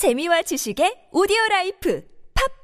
재미와 지식의 오디오 라이프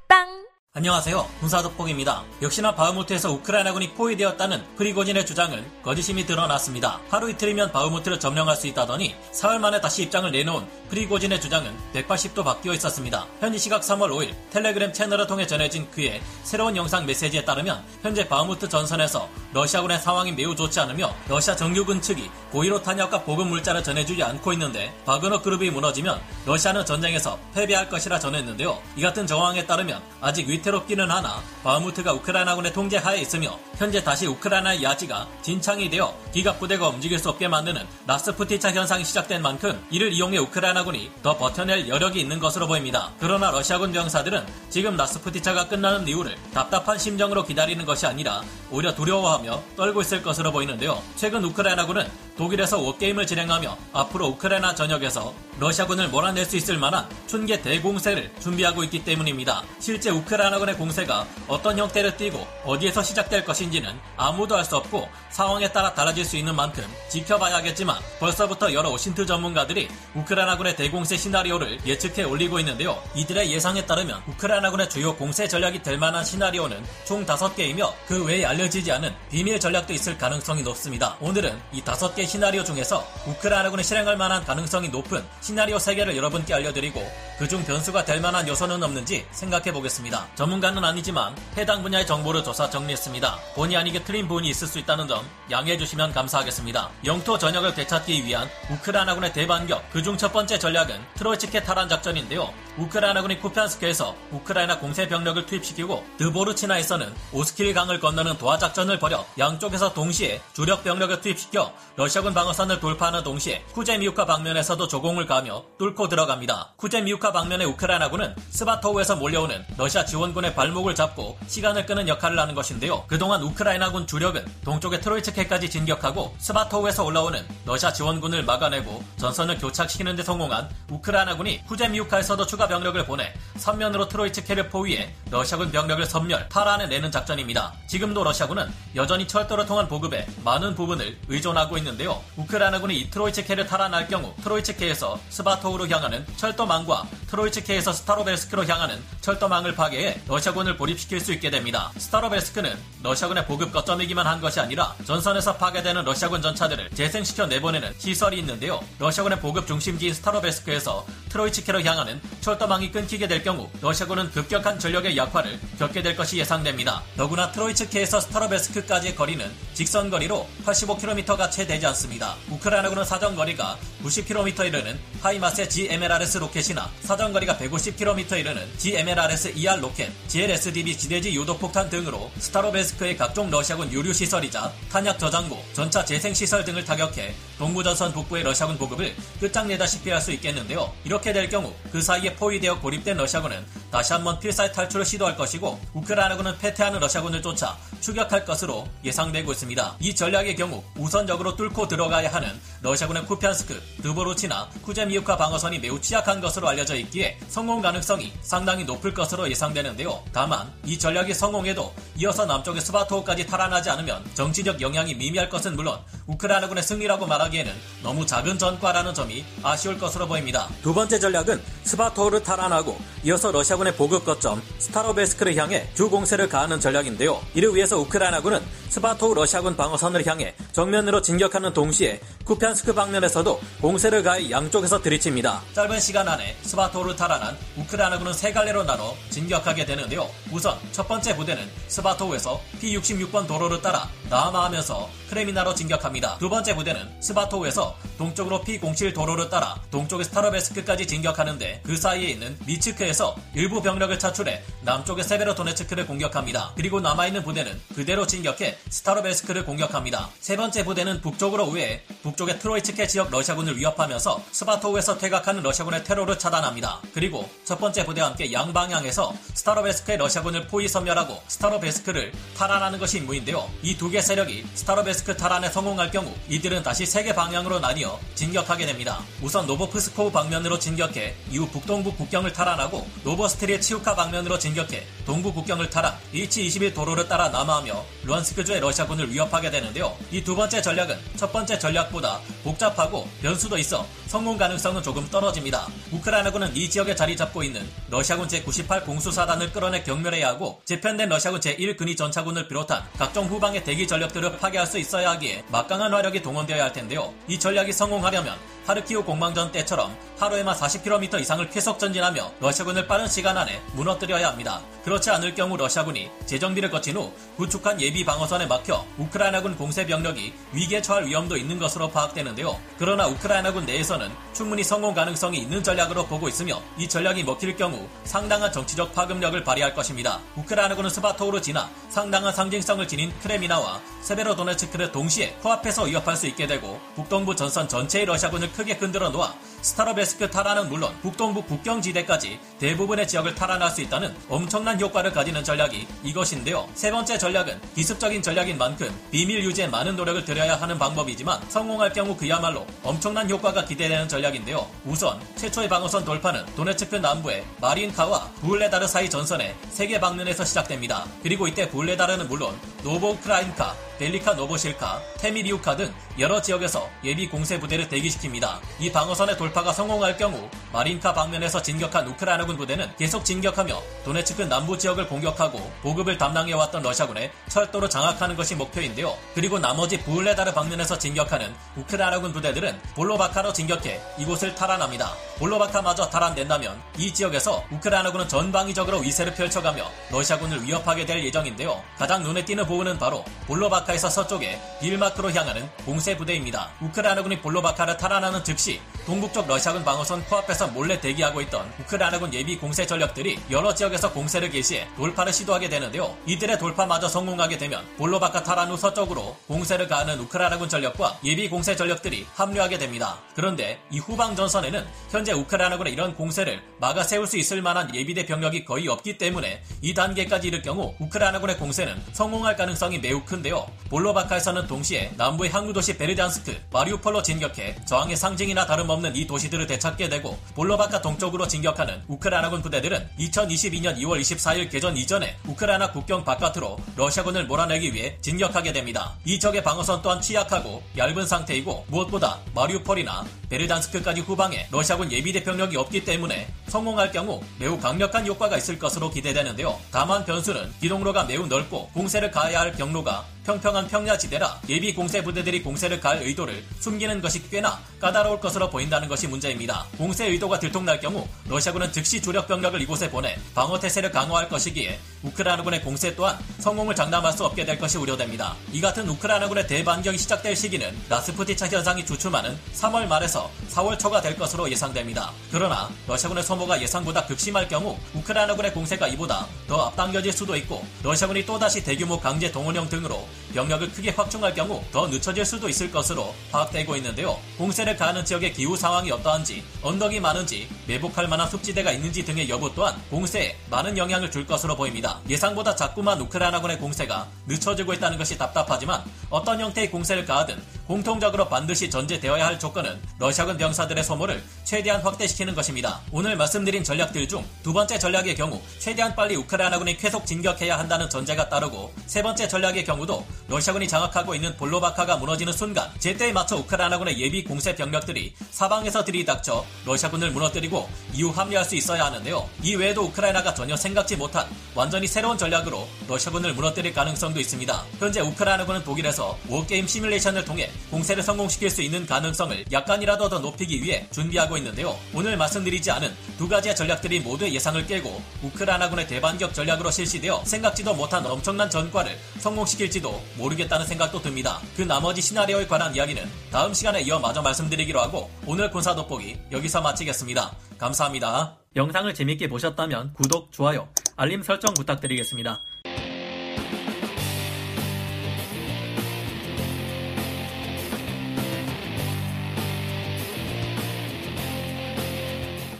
팟빵 안녕하세요. 군사독복입니다. 역시나 바흐무트에서 우크라이나군이 포위되었다는 프리고진의 주장은 거짓임이 드러났습니다. 하루 이틀이면 바흐무트를 점령할 수 있다더니 사흘 만에 다시 입장을 내놓은 프리고진의 주장은 180도 바뀌어 있었습니다. 현지 시각 3월 5일 텔레그램 채널을 통해 전해진 그의 새로운 영상 메시지에 따르면 현재 바흐무트 전선에서 러시아군의 상황이 매우 좋지 않으며 러시아 정규군 측이 고의로 탄약과 보급 물자를 전해주지 않고 있는데 바그너 그룹이 무너지면 러시아는 전쟁에서 패배할 것이라 전했는데요. 이 같은 정황에 따르면 아직 위태 위태롭기는 하나 바흐무트가 우크라이나군의 통제 하에 있으며 현재 다시 우크라이나의 야지가 진창이 되어 기갑 부대가 움직일 수 없게 만드는 나스푸티차 현상이 시작된 만큼 이를 이용해 우크라이나 군이 더 버텨낼 여력이 있는 것으로 보입니다. 그러나 러시아군 병사들은 지금 나스푸티차가 끝나는 이유를 답답한 심정으로 기다리는 것이 아니라 오히려 두려워하며 떨고 있을 것으로 보이는데요. 최근 우크라이나군은 독일에서 워게임을 진행하며 앞으로 우크라이나 전역에서 러시아군을 몰아낼 수 있을 만한 춘계 대공세를 준비하고 있기 때문입니다. 실제 우크라이나군의 공세가 어떤 형태를 띠고 어디에서 시작될 것인지는 아무도 알 수 없고 상황에 따라 달라질 수 있는 만큼 지켜봐야겠지만 벌써부터 여러 오신트 전문가들이 우크라이나군의 대공세 시나리오를 예측해 올리고 있는데요. 이들의 예상에 따르면 우크라이나군의 주요 공세 전략이 될 만한 시나리오는 총 5개이며 그 외에 알려지지 않은 비밀 전략도 있을 가능성이 높습니다. 오늘은 이 5개 시나리오 중에서 우크라이나군이 실행할 만한 가능성이 높은 시나리오 3개를 여러분께 알려드리고 그중 변수가 될 만한 요소는 없는지 생각해 보겠습니다. 전문가는 아니지만 해당 분야의 정보를 조사 정리했습니다. 본의 아니게 틀린 부분이 있을 수 있다는 점 양해해 주시면 감사하겠습니다. 영토 전역을 되찾기 위한 우크라이나군의 대반격 그중 첫 번째 전략은 트로이츠케 탈환 작전인데요. 우크라이나군이 쿠피안스크에서 우크라이나 공세 병력을 투입시키고 드보르치나에서는 오스킬 강을 건너는 도하 작전을 벌여 양쪽에서 동시에 주력 병력을 투입시켜 러시아군 방어선을 돌파하는 동시에 쿠제미우카 방면에서도 조공을 가며 뚫고 들어갑니다. 쿠제미우카 방면의 우크라이나군은 스바토우에서 몰려오는 러시아 지원군의 발목을 잡고 시간을 끄는 역할을 하는 것인데요. 그동안 우크라이나군 주력은 동쪽의 트로이츠케까지 진격하고 스바토우에서 올라오는 러시아 지원군을 막아내고 전선을 교착시키는 데 성공한 우크라이나군이 쿠제미우카에서도 추가 병력을 보내 선면으로 트로이츠케를 포위해 러시아군 병력을 섬멸, 탈환해내는 작전입니다. 지금도 러시아군은 여전히 철도를 통한 보급에 많은 부분을 의존하고 있는데요. 우크라이나군이 이 트로이츠케를 탈환할 경우 트로이츠케에서 스바토우로 향하는 철도망과 트로이츠케에서 스타로벨스크로 향하는 철도망을 파괴해 러시아군을 고립시킬 수 있게 됩니다. 스타로벨스크는 러시아군의 보급 거점이기만 한 것이 아니라 전선에서 파괴되는 러시아군 전차들을 재생시켜 내보내는 시설이 있는데요. 러시아군의 보급 중심지인 스타로벨스크에서 트로이츠케로 향하는 철도 망이 끊기게 될 경우 러시아군은 급격한 전력의 약화를 겪게 될 것이 예상됩니다. 더구나 트로이츠케에서 스타로벨스크까지의 거리는 직선 거리로 85km가 채 되지 않습니다. 우크라이나군은 사정 거리가 90km 이르는 하이마스의 GMLRS 로켓이나 사정 거리가 150km 이르는 GMLRS ER 로켓, GLSDB 지대지 유도폭탄 등으로 스타로벨스크의 각종 러시아군 유류 시설이자 탄약 저장고, 전차 재생 시설 등을 타격해 동부전선 북부의 러시아군 보급을 끝장내다시피 할 수 있겠는데요. 이렇게 될 경우 그 사이에 포위되어 고립된 러시아군은 다시 한번 필사 탈출을 시도할 것이고 우크라이나군은 패퇴하는 러시아군을 쫓아 추격할 것으로 예상되고 있습니다. 이 전략의 경우 우선적으로 뚫고 들어가야 하는 러시아군의 쿠피안스크, 드보로치나 쿠제미우카 방어선이 매우 취약한 것으로 알려져 있기에 성공 가능성이 상당히 높을 것으로 예상되는데요. 다만 이 전략이 성공해도 이어서 남쪽의 스바토우까지 탈환하지 않으면 정치적 영향이 미미할 것은 물론 우크라이나군의 승리라고 말하기에는 너무 작은 전과라는 점이 아쉬울 것으로 보입니다. 두 번째 전략은 스바토우를 탈환하고 이어서 러시아군의 보급 거점 스타로베스크를 향해 주 공세를 가하는 전략인데요. 이를 위해서 우크라이나군은 스바토우 러시아군 방어선을 향해 정면으로 진격하는 동시에 쿠피안스크 방면에서도 공세를 가해 양쪽에서 들이칩니다. 짧은 시간 안에 스바토우를 탈환한 우크라이나군은 세 갈래로 나눠 진격하게 되는데요. 우선 첫 번째 부대는 스바토우에서 P66번 도로를 따라 남하하면서 크레미나로 진격합니다. 두 번째 부대는 스바토우에서 동쪽으로 P07 도로를 따라 동쪽의 스타로베스크까지 진격하는데 그 사이에 있는 미츠크에서 일부 병력을 차출해 남쪽의 세베로도네츠크를 공격합니다. 그리고 남아있는 부대는 그대로 진격해 스타로베스크를 공격합니다. 세 번째 부대는 북쪽으로 우회해 북쪽의 트로이츠케 지역 러시아군을 위협하면서 스바토우에서 퇴각하는 러시아군의 테러를 차단합니다. 그리고 첫 번째 부대와 함께 양방향에서 스타로베스크의 러시아군을 포위 섬멸하고 스타로베스크를 탈환하는 것이 임무인데요. 이 두 개 세력이 스타로베스크 탈환에 성공할 경우 이들은 다시 세 개 방향으로 나뉘어 진격하게 됩니다. 우선 노보프스코브 방면으로 진격해 이후 북동부 국경을 탈환하고 노보스트리의 치우카 방면으로 진격해 동부 국경을 탈환 H21 도로를 따라 남하하며 루한스크 주의 러시아군을 위협하게 되는데요. 이 두 번째 전략은 첫 번째 전략보다 복잡하고 변수도 있어 성공 가능성은 조금 떨어집니다. 우크라이나군은 이 지역에 자리 잡고 있는 러시아군 제98 공수사단을 끌어내 경멸해야 하고 재편된 러시아군 제1근위 전차군을 비롯한 각종 후방의 대기 전력들을 파괴할 수 있어야 하기에 막강한 화력이 동원되어야 할 텐데요. 이 전략이 성공하려면 하르키우 공방전 때처럼 하루에만 40km 이상을 쾌속 전진하며 러시아군을 빠른 시간 안에 무너뜨려야 합니다. 그렇지 않을 경우 러시아군이 재정비를 거친 후 구축한 예비 방어선 에 막혀 우크라이나군 공세 병력이 위기에 처할 위험도 있는 것으로 파악되는데요. 그러나 우크라이나군 내에서는 충분히 성공 가능성이 있는 전략으로 보고 있으며 이 전략이 먹힐 경우 상당한 정치적 파급력을 발휘할 것입니다. 우크라이나군은 스바토우로 지나 상당한 상징성을 지닌 크레미나와 세베로도네츠크를 동시에 코앞에서 위협할 수 있게 되고 북동부 전선 전체의 러시아군을 크게 흔들어 놓아 스타로베스크 탈환은 물론 북동부 국경지대까지 대부분의 지역을 탈환할 수 있다는 엄청난 효과를 가지는 전략이 이것인데요. 세 번째 전략은 기습적인 전략인 만큼 비밀 유지에 많은 노력을 들여야 하는 방법이지만 성공할 경우 그야말로 엄청난 효과가 기대되는 전략인데요. 우선 최초의 방어선 돌파는 도네츠크 남부의 마린카와 부울레다르 사이 전선의 세계 방면에서 시작됩니다. 그리고 이때 부울레다르는 물론 노보크라인카, 벨리카 노보실카, 테미리우카 등 여러 지역에서 예비 공세 부대를 대기시킵니다. 이 방어선의 돌파가 성공할 경우 마린카 방면에서 진격한 우크라이나군 부대는 계속 진격하며 도네츠크 남부 지역을 공격하고 보급을 담당해왔던 러시아군의 철도를 장악하는 것이 목표인데요. 그리고 나머지 부울레다르 방면에서 진격하는 우크라이나군 부대들은 볼로바카로 진격해 이곳을 탈환합니다. 볼로바카마저 탈환된다면 이 지역에서 우크라이나군은 전방위적으로 위세를 펼쳐가며 러시아군을 위협하게 될 예정인데요. 가장 눈에 띄는 부분은 바로 볼노바카에서 서쪽에 빌마크로 향하는 공세 부대입니다. 우크라이나군이 볼노바카를 탈환하는 즉시 동북쪽 러시아군 방어선 코앞에서 몰래 대기하고 있던 우크라이나군 예비 공세 전력들이 여러 지역에서 공세를 개시해 돌파를 시도하게 되는데요. 이들의 돌파마저 성공하게 되면 볼노바카 탈환 후 서쪽으로 공세를 가하는 우크라이나군 전력과 예비 공세 전력들이 합류하게 됩니다. 그런데 이 후방 전선에는 현재 우크라이나군의 이런 공세를 막아 세울 수 있을 만한 예비대 병력이 거의 없기 때문에 이 단계까지 이를 경우 우크라이나군의 공세는 성공할 가능성이 매우 큰데요. 볼노바카에서는 동시에 남부의 항구 도시 베르단스크, 마리우폴로 진격해 저항의 상징이나 다름없는 이 도시들을 되찾게 되고 볼로바카 동쪽으로 진격하는 우크라이나군 부대들은 2022년 2월 24일 개전 이전에 우크라이나 국경 바깥으로 러시아군을 몰아내기 위해 진격하게 됩니다. 이 적의 방어선 또한 취약하고 얇은 상태이고 무엇보다 마리우폴이나 베르단스크까지 후방에 러시아군 예비대 병력이 없기 때문에 성공할 경우 매우 강력한 효과가 있을 것으로 기대되는데요. 다만 변수는 기동로가 매우 넓고 공세를 가해야 할 경로가 평평한 평야지대라 예비 공세 부대들이 공세를 가할 의도를 숨기는 것이 꽤나 까다로울 것으로 보인다는 것이 문제입니다. 공세 의도가 들통날 경우 러시아군은 즉시 주력 병력을 이곳에 보내 방어 태세를 강화할 것이기에 우크라이나군의 공세 또한 성공을 장담할 수 없게 될 것이 우려됩니다. 이 같은 우크라이나군의 대반격이 시작될 시기는 라스푸티차 현상이 주춤하는 3월 말에서 4월 초가 될 것으로 예상됩니다. 그러나 러시아군의 소모가 예상보다 극심할 경우 우크라이나군의 공세가 이보다 더 앞당겨질 수도 있고 러시아군이 또다시 대규모 강제 동원령 등으로 병력을 크게 확충할 경우 더 늦춰질 수도 있을 것으로 파악되고 있는데요. 공세를 가하는 지역의 기후 상황이 어떠한지, 언덕이 많은지, 매복할 만한 습지대가 있는지 등의 여부 또한 공세에 많은 영향을 줄 것으로 보입니다. 예상보다 자꾸만 우크라이나군의 공세가 늦춰지고 있다는 것이 답답하지만 어떤 형태의 공세를 가하든 공통적으로 반드시 전제되어야 할 조건은 러시아군 병사들의 소모를 최대한 확대시키는 것입니다. 오늘 말씀드린 전략들 중 두 번째 전략의 경우 최대한 빨리 우크라이나군이 계속 진격해야 한다는 전제가 따르고 세 번째 전략의 경우도 러시아군이 장악하고 있는 볼로바카가 무너지는 순간 제때에 맞춰 우크라이나군의 예비 공세 병력들이 사방에서 들이닥쳐 러시아군을 무너뜨리고 이후 합류할 수 있어야 하는데요. 이 외에도 우크라이나가 전혀 생각지 못한 완전히 새로운 전략으로 러시아군을 무너뜨릴 가능성도 있습니다. 현재 우크라이나군은 독일에서 워게임 시뮬레이션을 통해 공세를 성공시킬 수 있는 가능성을 약간이라도 더 높이기 위해 준비하고 있는데요. 오늘 말씀드리지 않은 두 가지의 전략들이 모두의 예상을 깨고 우크라이나군의 대반격 전략으로 실시되어 생각지도 못한 엄청난 전과를 성공시킬지도 모르겠다는 생각도 듭니다. 그 나머지 시나리오에 관한 이야기는 다음 시간에 이어 마저 말씀드리기로 하고 오늘 군사 돋보기 여기서 마치겠습니다. 감사합니다. 영상을 재밌게 보셨다면 구독, 좋아요, 알림 설정 부탁드리겠습니다.